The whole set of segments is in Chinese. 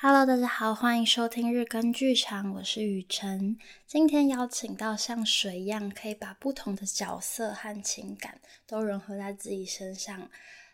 Hello，大家好，欢迎收听日更剧场，我是雨辰。今天邀请到像水一样，可以把不同的角色和情感都融合在自己身上。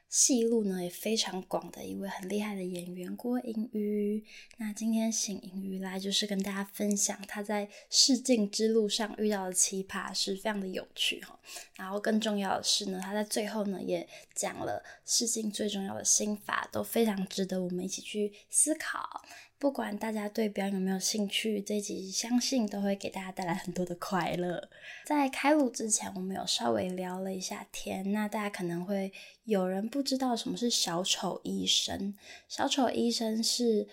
戏路呢也非常广的一位很厉害的演员郭盈余，那今天请盈余来就是跟大家分享他在试镜之路上遇到的奇葩是，非常的有趣哈。然后更重要的是呢，他在最后呢也讲了试镜最重要的心法，都非常值得我们一起去思考。不管大家对表演有没有兴趣，这集相信都会给大家带来很多的快乐。在开录之前，我们有稍微聊了一下天，那大家可能会有人不知道什么是小丑医生。小丑医生是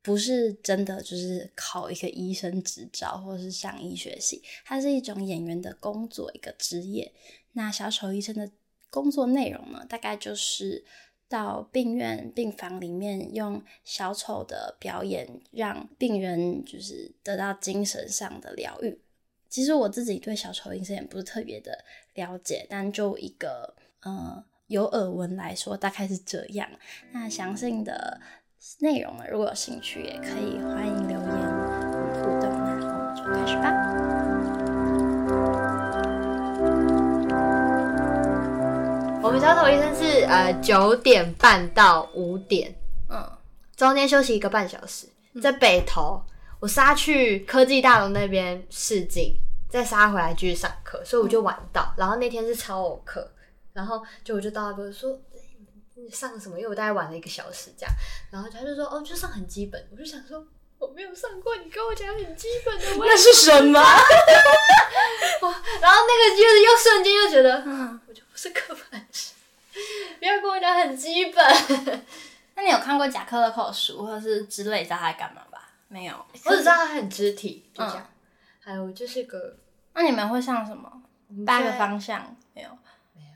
不是真的就是考一个医生执照，或者是上医学系？它是一种演员的工作，一个职业。那小丑医生的工作内容呢，大概就是。到病院病房里面，用小丑的表演让病人就是得到精神上的疗愈。其实我自己对小丑医生也不是特别的了解，但就一个呃有耳闻来说，大概是这样。那详细的内容呢，如果有兴趣，也可以欢迎留言互动。那我们就开始吧。我们小丑医生是呃九点半到五点，嗯，中间休息一个半小时，在北投，我杀去科技大楼那边试镜，再杀回来继续上课，所以我就晚到。然后那天是超偶课，然后就我就到那边说，你上什么？因为我大概晚了一个小时这样，然后他就说哦，就上很基本。我就想说我没有上过，你跟我讲很基本的，那是什么？然后那个就是又瞬间又觉得，嗯，我就不是科班生，不要跟我讲很基本。那你有看过贾克勒寇的书，或者是之类，知道他在干嘛吧？没有，我只知道他很肢体，就这样。嗯、还有就是个，那你们会上什么？八个方向没有？没有。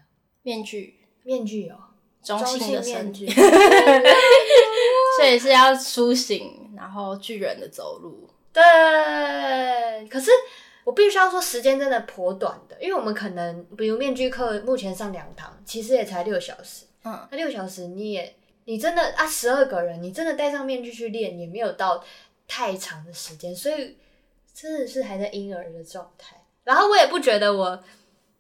面具，面具有中性的面具，所以是要苏醒，然后巨人的走路。对，可是。我必须要说，时间真的颇短的，因为我们可能，比如面具课目前上两堂，其实也才六小时。嗯，那六小时你也，你真的啊，十二个人，你真的戴上面具去练，也没有到太长的时间，所以真的是还在婴儿的状态。然后我也不觉得我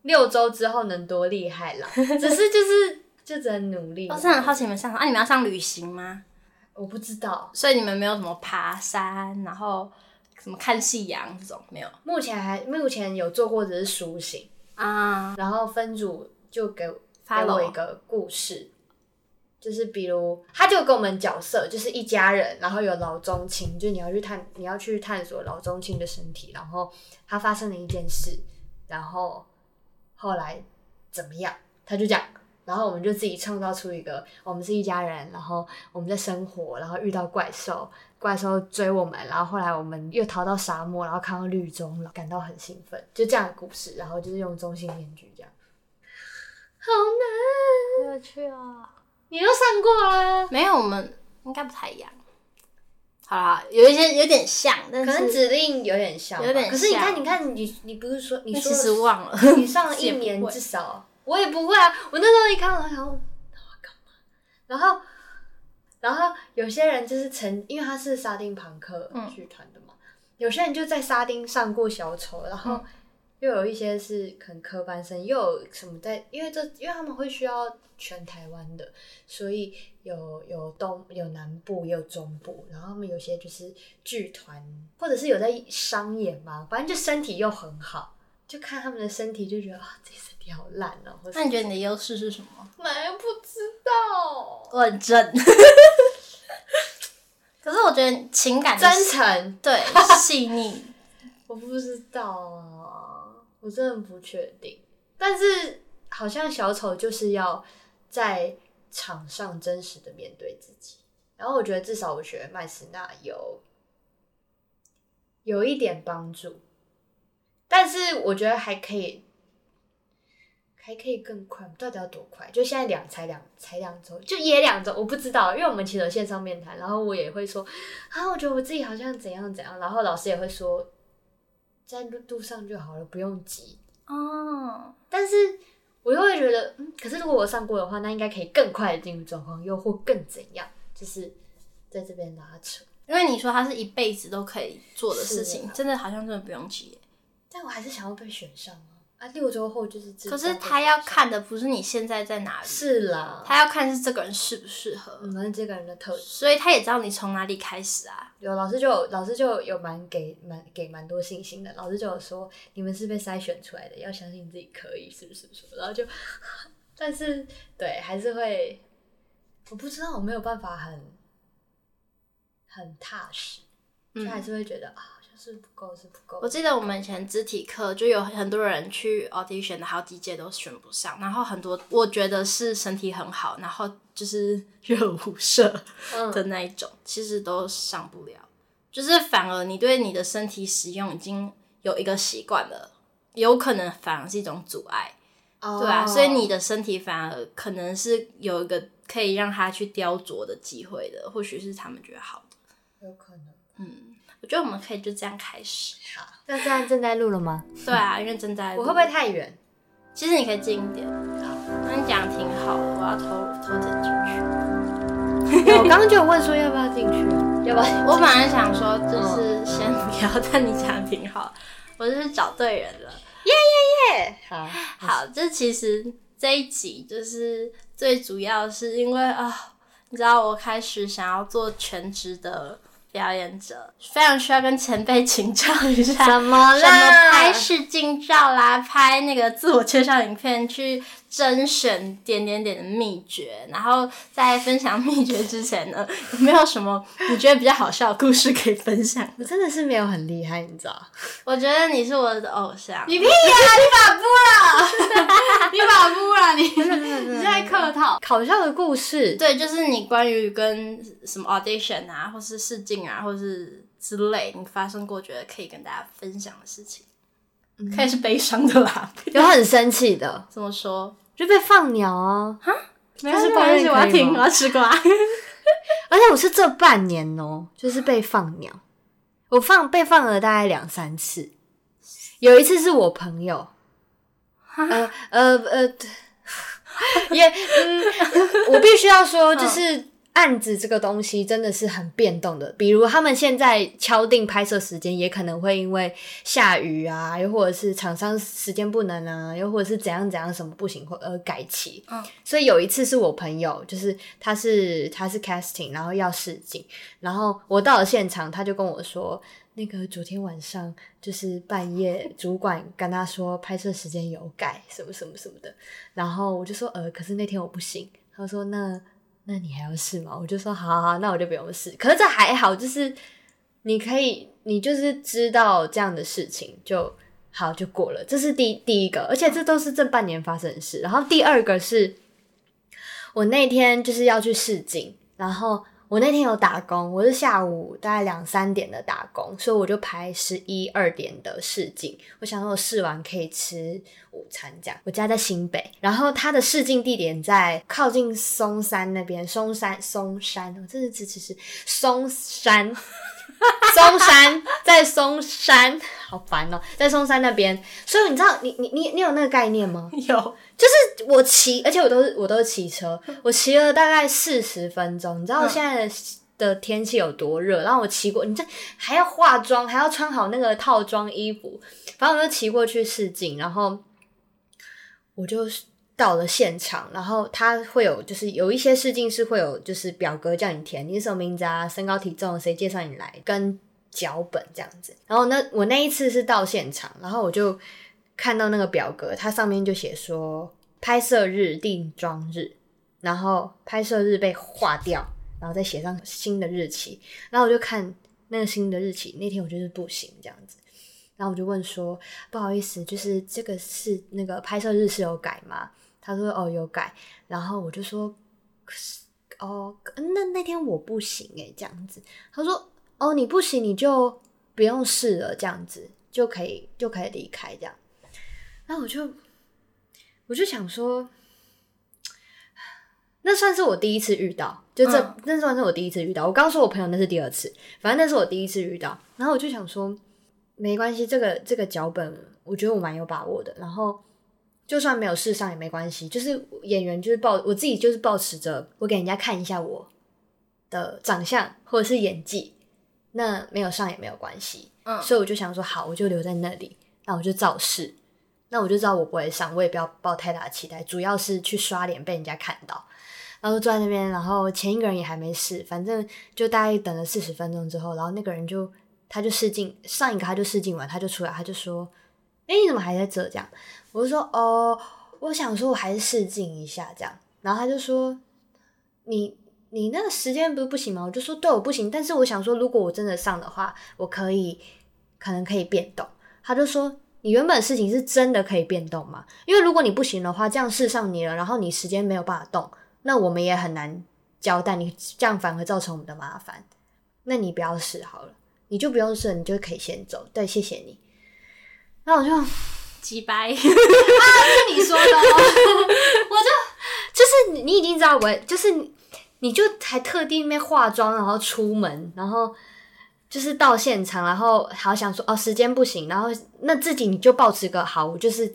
六周之后能多厉害啦，只是就是就只能努力。我是很好奇你们上啊，你们要上旅行吗？我不知道，所以你们没有什么爬山，然后。什么看夕阳这种。没有？目前还目前有做过只是苏醒。啊，然后分组就给发了我一个故事，就是比如他就跟我们角色就是一家人，然后有老中青，就你要去探你要去探索老中青的身体，然后他发生了一件事，然后后来怎么样，他就讲。然后我们就自己创造出一个，我们是一家人，然后我们在生活，然后遇到怪兽，怪兽追我们，然后后来我们又逃到沙漠，然后看到绿洲，感到很兴奋，就这样的故事。然后就是用中性面具这样，好难，好有趣啊！你都上过啊？没有，我们应该不太一样。好啦，有一些有点像，但是可能指令有点像，有点像。可是你看，你看，你你不是说你说其实忘了，你上了一年至少。我也不会啊！我那时候一看，我想，那我干嘛？然后，然后有些人就是曾，因为他是沙丁庞克剧团的嘛，嗯、有些人就在沙丁上过小丑，然后又有一些是可能科班生，又有什么在，因为这，因为他们会需要全台湾的，所以有有东有南部也有中部，然后他们有些就是剧团，或者是有在商演嘛，反正就身体又很好。就看他们的身体，就觉得啊，自己身体好烂哦、喔。那你觉得你的优势是什么？我也不知道。我很正。可是我觉得情感真诚，对，细腻。我不知道啊，我真的不确定。但是好像小丑就是要在场上真实的面对自己。然后我觉得至少我学麦斯纳有有一点帮助。但是我觉得还可以，还可以更快。到底要多快？就现在两才两才两周，就也两周，我不知道。因为我们其实有线上面谈，然后我也会说啊，我觉得我自己好像怎样怎样。然后老师也会说，在路上就好了，不用急哦。但是我又会觉得，嗯，可是如果我上过的话，那应该可以更快的进入状况，又或更怎样？就是在这边拉扯。因为你说他是一辈子都可以做的事情，真的好像真的不用急。但我还是想要被选上啊！啊，六周后就是。可是他要看的不是你现在在哪里，是啦，他要看是这个人适不适合，嗯，反正这个人的特质，所以他也知道你从哪里开始啊。有老师就有老师就有蛮给蛮给蛮多信心的，老师就有说你们是被筛选出来的，要相信自己可以，是不是？然后就，但是对，还是会，我不知道，我没有办法很。很踏实，就还是会觉得、嗯、啊，就是不够，是不够。我记得我们以前肢体课就有很多人去 audition 的好几届都选不上，然后很多我觉得是身体很好，然后就是 热舞社的那一种，嗯、其实都上不了。就是反而你对你的身体使用已经有一个习惯了，有可能反而是一种阻碍，哦、对啊，所以你的身体反而可能是有一个可以让他去雕琢的机会的，或许是他们觉得好。有可能，觉得我们可以就这样开始。好，那现在正在录了吗？对啊，因为正在录。我会不会太远？其实你可以近一点。好，那你讲挺好的，我要偷偷剪进去。我刚刚就有问说要不要进去，要不要？我本来想说就是先不要，但你讲挺好，我就是找对人了。耶耶耶！好好，这其实这一集就是最主要是因为啊，你知道我开始想要做全职的。表演者非常需要跟前辈请教一下，怎么啦？什么拍试镜照啦，拍那个自我介绍影片去。甄选点点点的秘诀，然后在分享秘诀之前呢，有没有什么你觉得比较好笑的故事可以分享？我真的是没有很厉害，你知道？我觉得你是我的偶像。你屁呀！你把布了，你把布了，你你在客套。搞笑的故事，对，就是你关于跟什么 audition 啊，或是试镜啊，或是之类，你发生过觉得可以跟大家分享的事情。可以是悲伤的啦，有很生气的。怎么说？就被放鸟啊！哈，没关系，没关系，我要听，我要吃瓜。而且我是这半年哦、喔，就是被放鸟。我放被放了大概两三次，有一次是我朋友，呃呃呃，也嗯，我必须要说，就是。案子这个东西真的是很变动的，比如他们现在敲定拍摄时间，也可能会因为下雨啊，又或者是厂商时间不能啊，又或者是怎样怎样什么不行或而改期。嗯，所以有一次是我朋友，就是他是他是 casting，然后要试镜，然后我到了现场，他就跟我说，那个昨天晚上就是半夜，主管跟他说拍摄时间有改，什么什么什么的，然后我就说呃，可是那天我不行，他说那。那你还要试吗？我就说好好好，那我就不用试。可是这还好，就是你可以，你就是知道这样的事情就好就过了。这是第第一个，而且这都是这半年发生的事。然后第二个是，我那天就是要去试镜，然后。我那天有打工，我是下午大概两三点的打工，所以我就排十一二点的试镜。我想说我试完可以吃午餐，这样。我家在新北，然后他的试镜地点在靠近松山那边，松山松山，我真的只只是松山。松山在松山，好烦哦，在松山那边，所以你知道，你你你你有那个概念吗？有，就是我骑，而且我都是我都是骑车，我骑了大概四十分钟。你知道现在的天气有多热？然后我骑过，你这还要化妆，还要穿好那个套装衣服，反正我就骑过去试镜，然后我就。到了现场，然后他会有，就是有一些试镜是会有，就是表格叫你填，你是什么名字啊，身高体重，谁介绍你来，跟脚本这样子。然后那我那一次是到现场，然后我就看到那个表格，它上面就写说拍摄日定妆日，然后拍摄日被划掉，然后再写上新的日期。然后我就看那个新的日期，那天我就是不行这样子。然后我就问说，不好意思，就是这个是那个拍摄日是有改吗？他说：“哦，有改。”然后我就说：“可是哦，那那天我不行诶，这样子。”他说：“哦，你不行，你就不用试了，这样子就可以就可以离开这样。”然后我就我就想说，那算是我第一次遇到，就这、嗯、那算是我第一次遇到。我刚说我朋友那是第二次，反正那是我第一次遇到。然后我就想说，没关系，这个这个脚本，我觉得我蛮有把握的。然后。就算没有试上也没关系，就是演员就是抱我自己就是保持着我给人家看一下我的长相或者是演技，那没有上也没有关系。嗯，所以我就想说，好，我就留在那里，那我就造势。那我就知道我不会上，我也不要抱太大的期待，主要是去刷脸被人家看到。然后坐在那边，然后前一个人也还没试，反正就大概等了四十分钟之后，然后那个人就他就试镜，上一个他就试镜完，他就出来，他就说：“哎，你怎么还在这？”这样，我就说：“哦，我想说我还是试镜一下这样。”然后他就说：“你你那个时间不是不行吗？”我就说：“对，我不行。但是我想说，如果我真的上的话，我可以可能可以变动。”他就说：“你原本的事情是真的可以变动吗？因为如果你不行的话，这样试上你了，然后你时间没有办法动。”那我们也很难交代，你这样反而造成我们的麻烦。那你不要试好了，你就不用试，你就可以先走。对，谢谢你。那我就 几掰 啊，是你说的哦。我就就是你已经知道我，就是你，就还特地那边化妆，然后出门，然后就是到现场，然后好想说哦，时间不行，然后那自己你就保持个好，我就是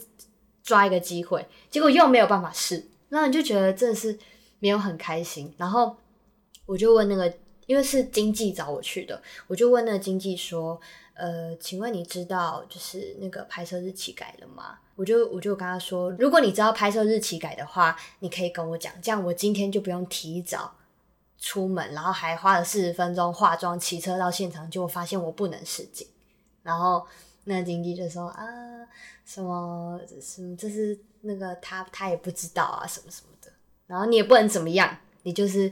抓一个机会，结果又没有办法试，那你就觉得真的是。没有很开心，然后我就问那个，因为是经纪找我去的，我就问那个经纪说：“呃，请问你知道就是那个拍摄日期改了吗？”我就我就跟他说：“如果你知道拍摄日期改的话，你可以跟我讲，这样我今天就不用提早出门，然后还花了四十分钟化妆、骑车到现场，结果发现我不能试镜。”然后那经纪就说：“啊，什么什么，这是那个他他也不知道啊，什么什么的。”然后你也不能怎么样，你就是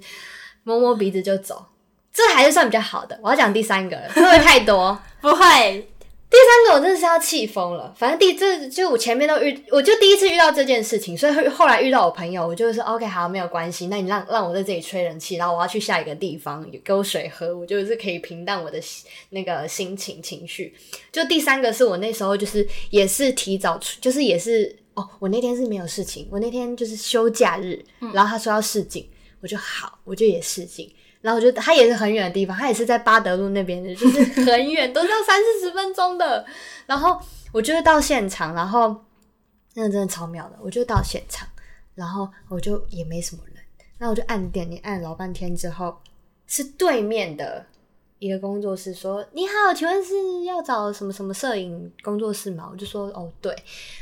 摸摸鼻子就走，这还是算比较好的。我要讲第三个了，会不会太多？不会，第三个我真的是要气疯了。反正第这就我前面都遇，我就第一次遇到这件事情，所以后后来遇到我朋友，我就说 OK 好，没有关系。那你让让我在这里吹冷气，然后我要去下一个地方给我水喝，我就是可以平淡我的那个心情情绪。就第三个是我那时候就是也是提早出，就是也是。哦，我那天是没有事情，我那天就是休假日，嗯、然后他说要试镜，我就好，我就也试镜，然后我就他也是很远的地方，他也是在八德路那边的，就是 很远，都是要三四十分钟的，然后我就会到现场，然后那个真的超妙的，我就到现场，然后我就也没什么人，然后我就按电铃按老半天之后，是对面的。一个工作室说：“你好，请问是要找什么什么摄影工作室吗？”我就说：“哦，对。”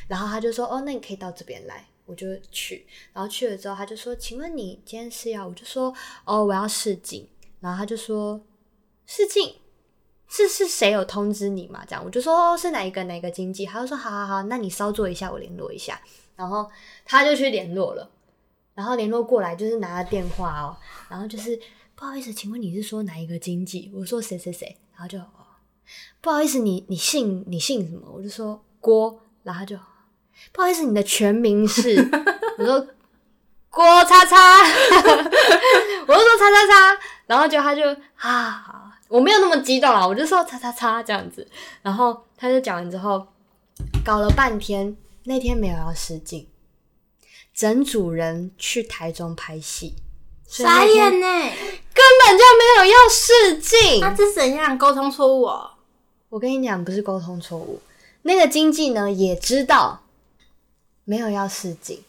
然后他就说：“哦，那你可以到这边来。”我就去，然后去了之后，他就说：“请问你今天是要？”我就说：“哦，我要试镜。”然后他就说：“试镜是是谁有通知你嘛？”这样我就说：“哦，是哪一个哪一个经纪？”他就说：“好好好，那你稍坐一下，我联络一下。”然后他就去联络了，然后联络过来就是拿了电话哦，然后就是。不好意思，请问你是说哪一个经纪？我说谁谁谁，然后就不好意思，你你姓你姓什么？我就说郭，然后就不好意思，你的全名是？我说郭叉叉，我就说叉叉叉，然后就他就啊，我没有那么激动啊，我就说叉叉叉这样子，然后他就讲完之后，搞了半天，那天没有要试镜，整组人去台中拍戏。傻眼呢，根本就没有要试镜。那是怎样沟通错误哦？我跟你讲，不是沟通错误。那个经纪呢也知道没有要试镜，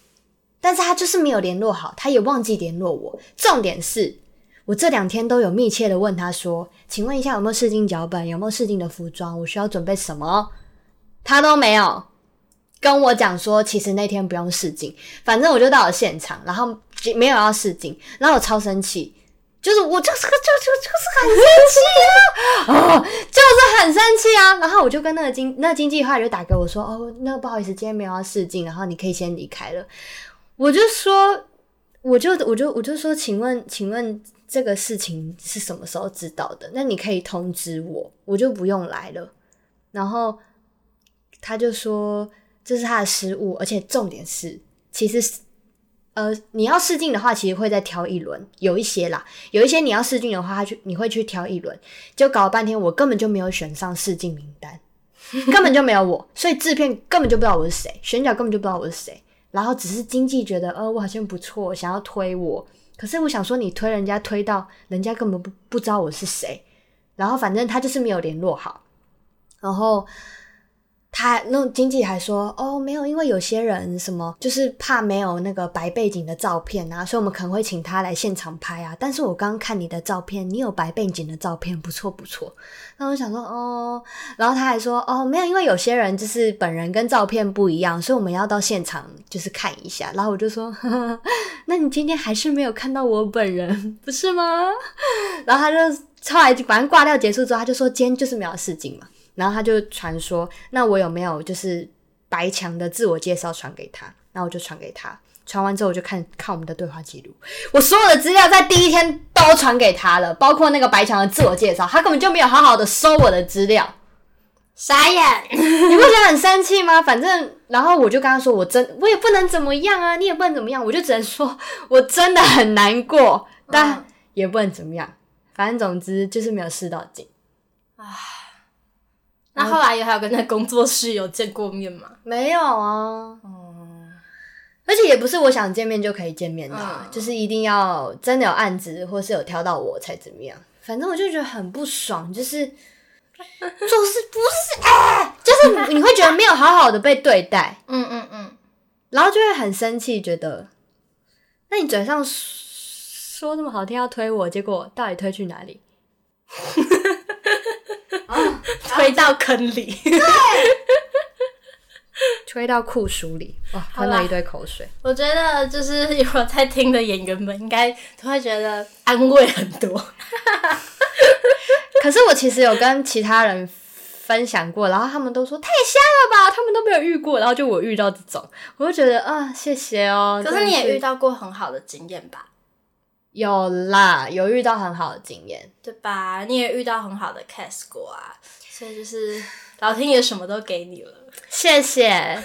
但是他就是没有联络好，他也忘记联络我。重点是我这两天都有密切的问他说：“请问一下有没有试镜脚本？有没有试镜的服装？我需要准备什么？”他都没有跟我讲说，其实那天不用试镜，反正我就到了现场，然后。没有要试镜，然后我超生气，就是我就是个就就就是很生气啊，哦，就是很生气啊。然后我就跟那个经那个经纪后来就打给我说，哦，那个不好意思，今天没有要试镜，然后你可以先离开了。我就说，我就我就我就说，请问请问这个事情是什么时候知道的？那你可以通知我，我就不用来了。然后他就说这是他的失误，而且重点是其实。呃，你要试镜的话，其实会再挑一轮，有一些啦，有一些你要试镜的话，他去你会去挑一轮，就搞了半天，我根本就没有选上试镜名单，根本就没有我，所以制片根本就不知道我是谁，选角根本就不知道我是谁，然后只是经纪觉得，呃，我好像不错，想要推我，可是我想说，你推人家推到人家根本不不知道我是谁，然后反正他就是没有联络好，然后他那经纪还说哦，没有，因为有些人什么就是怕没有那个白背景的照片啊，所以我们可能会请他来现场拍啊。但是我刚刚看你的照片，你有白背景的照片，不错不错。然后我想说哦，然后他还说哦，没有，因为有些人就是本人跟照片不一样，所以我们要到现场就是看一下。然后我就说，那你今天还是没有看到我本人，不是吗？然后他就后来反正挂掉结束之后，他就说今天就是没有试镜嘛。然后他就传说，那我有没有就是白墙的自我介绍传给他？然后我就传给他，传完之后我就看看我们的对话记录，我所有的资料在第一天都传给他了，包括那个白墙的自我介绍，他根本就没有好好的收我的资料，傻眼！你不觉得很生气吗？反正，然后我就跟他说，我真我也不能怎么样啊，你也不能怎么样，我就只能说我真的很难过，但也不能怎么样，反正总之就是没有试到劲，唉。那后来有还有跟那工作室有见过面吗？没有啊，嗯，而且也不是我想见面就可以见面的，嗯、就是一定要真的有案子或是有挑到我才怎么样。反正我就觉得很不爽，就是做事不是就是你会觉得没有好好的被对待，嗯嗯嗯，然后就会很生气，觉得那你嘴上说这么好听要推我，结果到底推去哪里？啊、推到坑里，对，推到酷暑里，哇，喷了一堆口水。我觉得就是有在听的演员们，应该都会觉得安慰很多。可是我其实有跟其他人分享过，然后他们都说太香了吧，他们都没有遇过，然后就我遇到这种，我就觉得啊，谢谢哦。可是你也遇到过很好的经验吧？有啦，有遇到很好的经验，对吧？你也遇到很好的 case 过啊，所以就是老天爷什么都给你了，谢谢。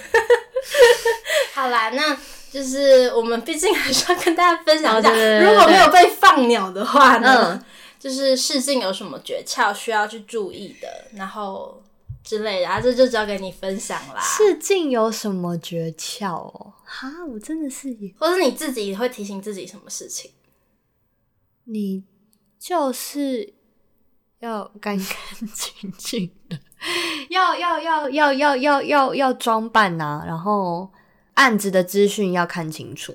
好啦，那就是我们毕竟还是要跟大家分享一下，如果没有被放鸟的话呢，嗯、就是试镜有什么诀窍需要去注意的，然后之类的，啊，这就交给你分享啦。试镜有什么诀窍哦？哈，我真的是，或是你自己会提醒自己什么事情？你就是要干干净净的，要要要要要要要要装扮呐，然后案子的资讯要看清楚，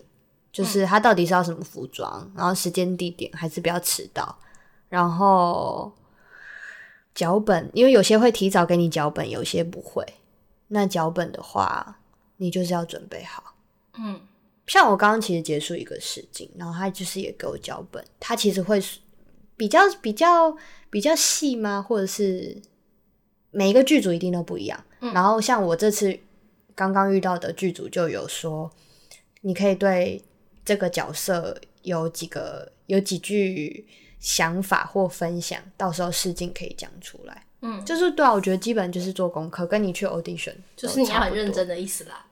就是他到底是要什么服装，然后时间地点，还是不要迟到，然后脚本，因为有些会提早给你脚本，有些不会，那脚本的话，你就是要准备好，嗯。像我刚刚其实结束一个试镜，然后他就是也给我脚本，他其实会比较比较比较细吗？或者是每一个剧组一定都不一样。嗯、然后像我这次刚刚遇到的剧组就有说，你可以对这个角色有几个有几句想法或分享，到时候试镜可以讲出来。嗯，就是对啊，我觉得基本就是做功课，跟你去 audition 就是你要很认真的意思啦。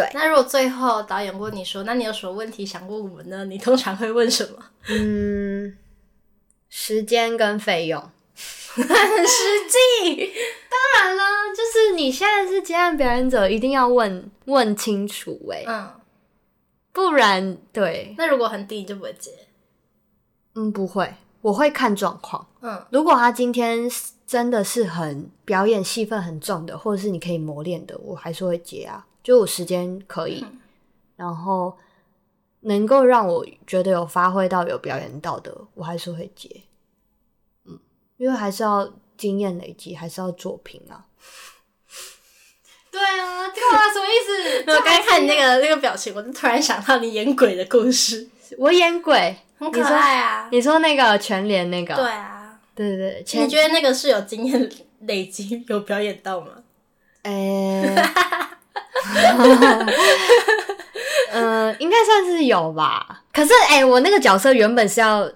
对，那如果最后导演问你说，那你有什么问题想问我们呢？你通常会问什么？嗯，时间跟费用，很实际。当然了，就是你现在是接案表演者，一定要问问清楚哎、不然对。那如果很低，你就不会接？嗯，不会，我会看状况。嗯，如果他今天真的是很表演戏份很重的，或者是你可以磨练的，我还是会接啊。就我时间可以，嗯、然后能够让我觉得有发挥到、有表演到的，我还是会接。嗯，因为还是要经验累积，还是要作品啊。对啊，对啊，什么意思？我刚才看你那个那个表情，我就突然想到你演鬼的故事。我演鬼，很可爱啊！你说，那个全联那个？对啊，对对对。你觉得那个是有经验累积、有表演到吗？呃、欸。嗯，应该算是有吧。可是，哎、欸，我那个角色原本是要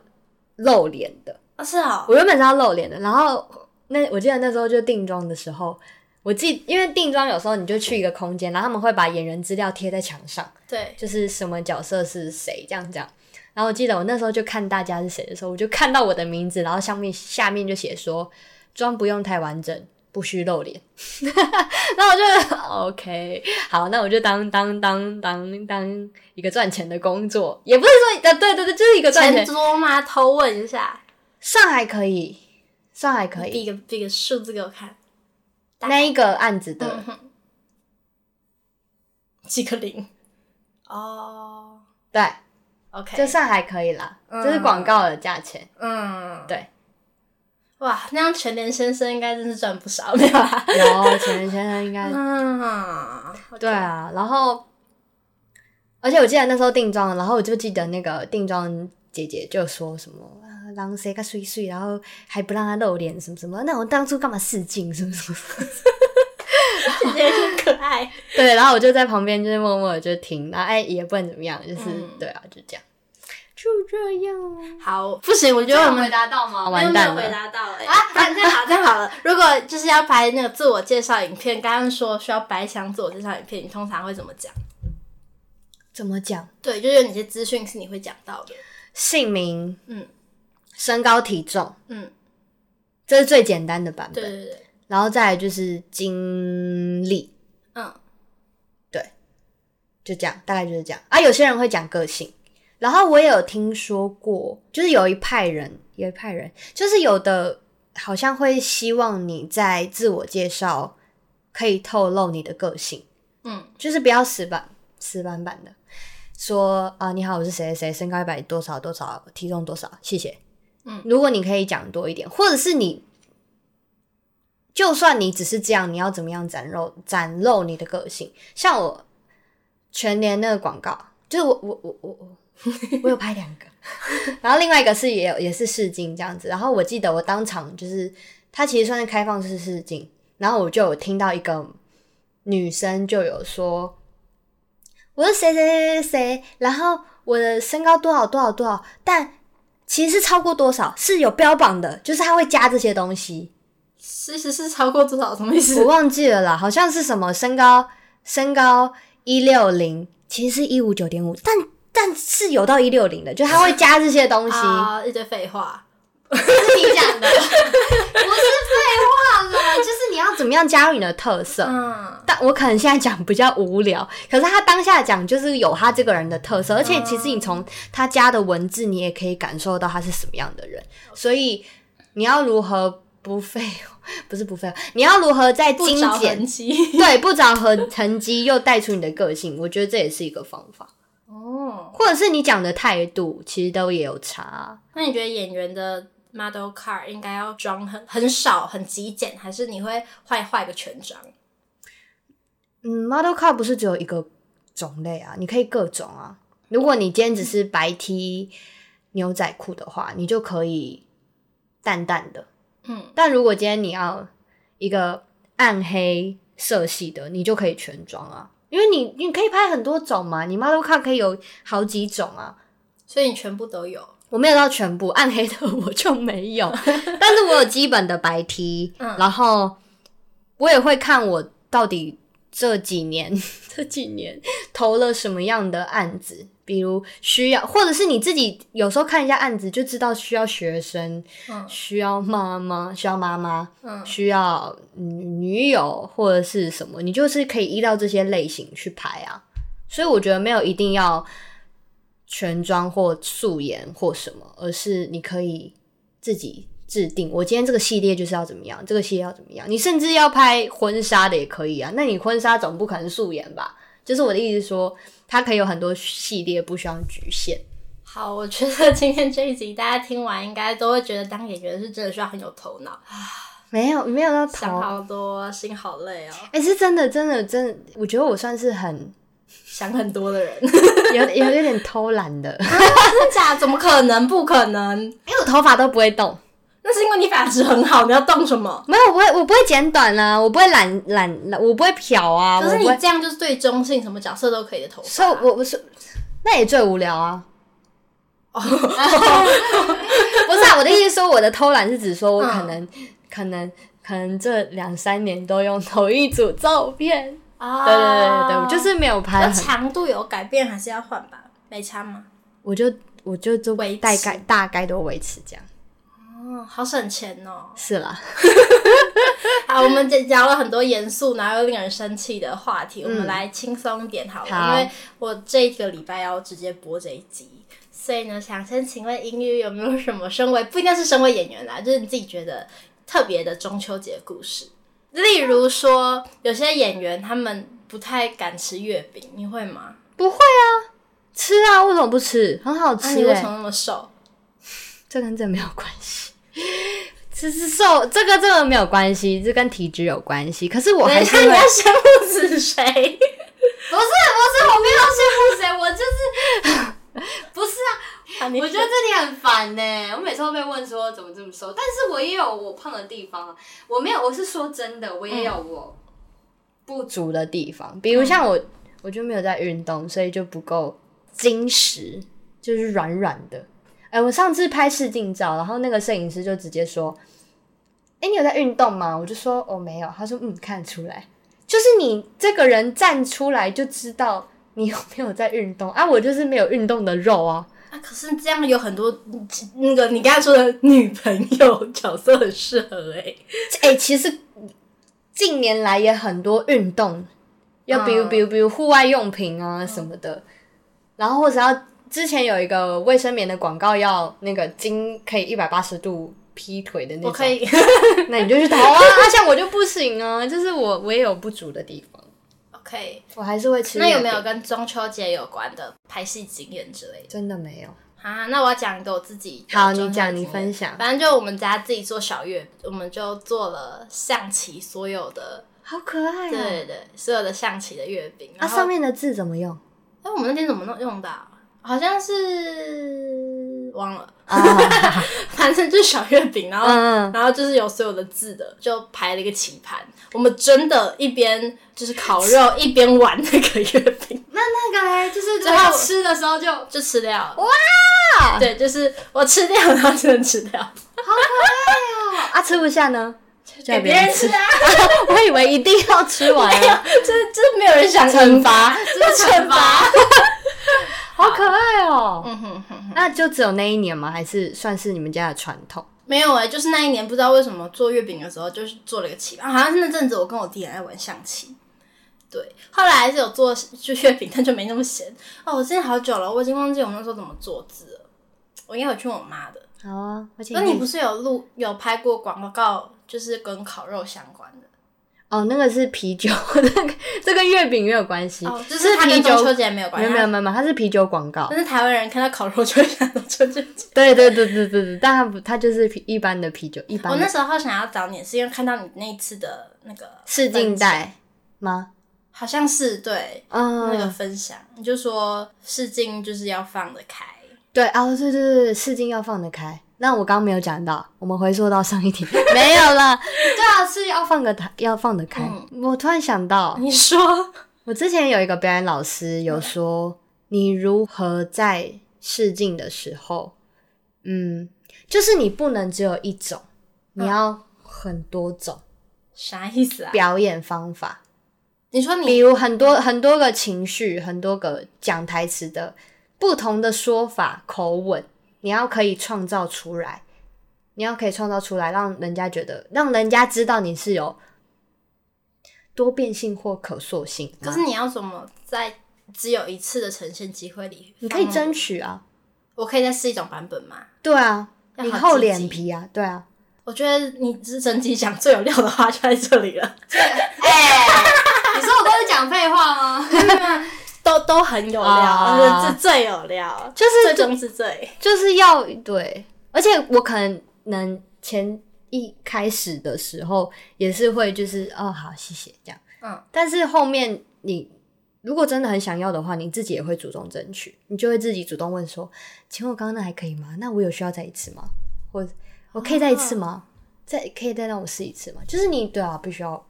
露脸的啊，是啊，我原本是要露脸的。然后，那我记得那时候就定妆的时候，我记，因为定妆有时候你就去一个空间，然后他们会把演员资料贴在墙上，对，就是什么角色是谁这样这样。然后我记得我那时候就看大家是谁的时候，我就看到我的名字，然后上面下面就写说妆不用太完整。不需露脸，然后我就 OK，好，那我就当当当当当一个赚钱的工作，也不是说，呃，对对对，就是一个赚钱。钱多吗？偷问一下。上海可以，上海可以。比个比个数字给我看，那一个案子的、嗯、几个零？哦，对，OK，就上海可以啦，这、嗯、是广告的价钱。嗯，对。哇，那样全联先生应该真是赚不少，没有啊？有全联先生应该，嗯，对啊。然后，而且我记得那时候定妆，然后我就记得那个定妆姐姐就说什么啊，让谁个睡睡，然后还不让他露脸，什么什么。那我当初干嘛试镜？什么什么？姐姐很可爱。对，然后我就在旁边就是默默的就听，然后哎也不能怎么样，就是、嗯、对啊，就这样。就这样，好，不行，我觉得我们回答到吗？完蛋了，回答到了、欸。啊，这样好，这样好了。如果就是要拍那个自我介绍影片，刚刚说需要白箱自我介绍影片，你通常会怎么讲？怎么讲？对，就是有哪些资讯是你会讲到的？姓名，嗯，身高体重，嗯，这是最简单的版本。对对对。然后再来就是经历，嗯，对，就这样，大概就是这样。啊，有些人会讲个性。然后我也有听说过，就是有一派人，有一派人，就是有的好像会希望你在自我介绍可以透露你的个性，嗯，就是不要死板死板板的说啊，你好，我是谁谁谁，身高一百多少多少，体重多少，谢谢。嗯，如果你可以讲多一点，或者是你，就算你只是这样，你要怎么样展露展露你的个性？像我全年那个广告，就是我我我我我。我有拍两个，然后另外一个是也有也是试镜这样子，然后我记得我当场就是他其实算是开放式试镜，然后我就有听到一个女生就有说我是谁谁谁谁，然后我的身高多少多少多少，但其实是超过多少是有标榜的，就是他会加这些东西，其实是超过多少什么意思？我忘记了啦，好像是什么身高身高一六零，其实是一五九点五，但。但是有到一六零的，就他会加这些东西，啊、一堆废话，不是你讲的，不是废话了，就是你要怎么样加入你的特色。嗯，但我可能现在讲比较无聊，可是他当下讲就是有他这个人的特色，而且其实你从他加的文字，你也可以感受到他是什么样的人。所以你要如何不废，不是不废，你要如何在精简，对，不找痕痕迹又带出你的个性，我觉得这也是一个方法。哦，或者是你讲的态度，其实都也有差。那你觉得演员的 model car 应该要装很很少、很极简，还是你会画画个全妆？嗯，model car 不是只有一个种类啊，你可以各种啊。如果你今天只是白 T 牛仔裤的话，你就可以淡淡的。嗯，但如果今天你要一个暗黑色系的，你就可以全妆啊。因为你你可以拍很多种嘛，你 model car 可以有好几种啊，所以你全部都有。我没有到全部，暗黑的我就没有，但是我有基本的白 T，嗯，然后我也会看我到底这几年 这几年投了什么样的案子。比如需要，或者是你自己有时候看一下案子就知道需要学生，嗯、需要妈妈，需要妈妈，嗯、需要女友或者是什么，你就是可以依照这些类型去排啊。所以我觉得没有一定要全妆或素颜或什么，而是你可以自己制定。我今天这个系列就是要怎么样，这个系列要怎么样。你甚至要拍婚纱的也可以啊。那你婚纱总不可能素颜吧？就是我的意思说。它可以有很多系列，不需要局限。好，我觉得今天这一集大家听完，应该都会觉得当演员是真的需要很有头脑啊。没有，没有到想好多，心好累哦。哎、欸，是真的，真的，真的，我觉得我算是很想很多的人，有有有点偷懒的。啊、真的假？怎么可能？不可能！因为我头发都不会动。那是因为你发质很好，你要动什么？没有，我不会，我不会剪短啊，我不会染染，我不会漂啊。可是你这样就是最中性，什么角色都可以的头发。所以，我不是，那也最无聊啊。不是啊，我的意思说，我的偷懒是指说我可能、嗯、可能可能这两三年都用同一组照片啊。对对对对，我就是没有拍。长度有改变还是要换吧？没差吗？我就我就就大概大概都维持这样。哦，好省钱哦！是啦，好，我们聊了很多严肃然后又令人生气的话题，嗯、我们来轻松一点好了。好，因为我这个礼拜要直接播这一集，所以呢，想先请问英语有没有什么身为不应该是身为演员啦，就是你自己觉得特别的中秋节故事？例如说，有些演员他们不太敢吃月饼，你会吗？不会啊，吃啊，为什么不吃？很好吃。欸，你为什么那么瘦？这跟这没有关系。吃吃瘦，这个这个没有关系，这跟体质有关系。可是我还是要羡慕死谁？不是不是，我没有羡慕谁，我就是不是啊。我觉得这里很烦呢。我每次都被问说怎么这么瘦，但是我也有我胖的地方。我没有，我是说真的，我也有我不足的地方。比如像我，我就没有在运动，所以就不够精实，就是软软的。哎、欸，我上次拍试镜照，然后那个摄影师就直接说：“哎、欸，你有在运动吗？”我就说：“哦，没有。”他说：“嗯，看得出来，就是你这个人站出来就知道你有没有在运动啊。”我就是没有运动的肉啊。啊，可是这样有很多那个你刚才说的女朋友角色很适合哎、欸。哎、欸，其实近年来也很多运动，要比如比如比如户外用品啊什么的，嗯、然后或者要。之前有一个卫生棉的广告，要那个筋可以一百八十度劈腿的那种，我可以，那你就去投啊。那 像我就不行啊，就是我我也有不足的地方。OK，我还是会吃。那有没有跟中秋节有关的拍戏经验之类的？真的没有啊。那我要讲一个我自己。好，你讲，你分享。反正就我们家自己做小月，我们就做了象棋所有的，好可爱啊。对对对，所有的象棋的月饼。那上面的字怎么用？哎，我们那天怎么弄用的？好像是忘了，啊、反正就是小月饼，然后、嗯、然后就是有所有的字的，就排了一个棋盘。我们真的，一边就是烤肉，一边玩那个月饼。那那个嘞，就是最后吃的时候就就吃掉了。哇，对，就是我吃掉，然后就能吃掉，好可爱哦！啊，吃不下呢，给别人吃啊！我以为一定要吃完，没有，这这没有人想惩罚，这是惩罚。好可爱哦、喔！嗯哼哼哼，那就只有那一年吗？还是算是你们家的传统？没有哎、欸，就是那一年不知道为什么做月饼的时候，就是做了一个棋盘，好像是那阵子我跟我弟很爱玩象棋。对，后来还是有做就月饼，但就没那么咸哦。我真的好久了，我已经忘记我那时候怎么做字了。我应该有去问我妈的。好啊，那你不是有录有拍过广告，就是跟烤肉相关的？哦，那个是啤酒，那个这跟月饼没有关系，哦，就是它跟中秋节没有关系，没有没有没有，它是啤酒广告。但是台湾人看到烤肉就会想到中秋节。对对对对对对，但它不，它就是一般的啤酒，一般。我那时候想要找你，是因为看到你那一次的那个试镜带吗？好像是对，嗯，那个分享，你就说试镜就是要放得开。对啊，对对对，试镜要放得开。那我刚刚没有讲到，我们回溯到上一题，没有了。对啊，是要放个台，要放得开。嗯、我突然想到，你说，我之前有一个表演老师有说，嗯、你如何在试镜的时候，嗯，就是你不能只有一种，你要很多种。啥意思啊？表演方法。你说你，比如很多很多个情绪，很多个讲台词的不同的说法、口吻。你要可以创造出来，你要可以创造出来，让人家觉得，让人家知道你是有多变性或可塑性。可是你要怎么在只有一次的呈现机会里，你可以争取啊？我可以再试一种版本吗？对啊，你厚脸皮啊？对啊，我觉得你是整体讲最有料的话就在这里了。哎、欸，你说我都是讲废话吗？都都很有料，啊、是最有料，就是最终是最，就是要对，而且我可能能前一开始的时候也是会就是哦好谢谢这样，嗯，但是后面你如果真的很想要的话，你自己也会主动争取，你就会自己主动问说，请问我刚刚那还可以吗？那我有需要再一次吗？或我可以再一次吗？啊、再可以再让我试一次吗？就是你对啊，必须要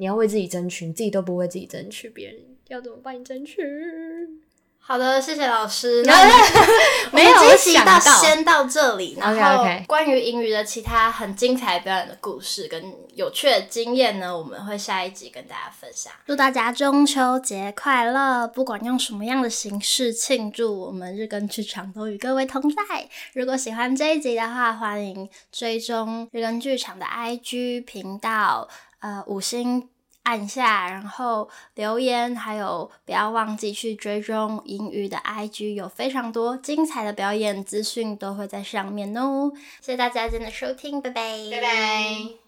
你要为自己争取，你自己都不为自己争取，别人。要怎么帮你争取？好的，谢谢老师。那 没有，我想到先到这里。然后关于银鱼的其他很精彩表演的故事跟有趣的经验呢，我们会下一集跟大家分享。祝大家中秋节快乐！不管用什么样的形式庆祝，我们日更剧场都与各位同在。如果喜欢这一集的话，欢迎追踪日更剧场的 IG 频道，呃，五星。按下，然后留言，还有不要忘记去追踪银鱼的 IG，有非常多精彩的表演资讯都会在上面哦。谢谢大家今天的收听，拜拜，拜拜。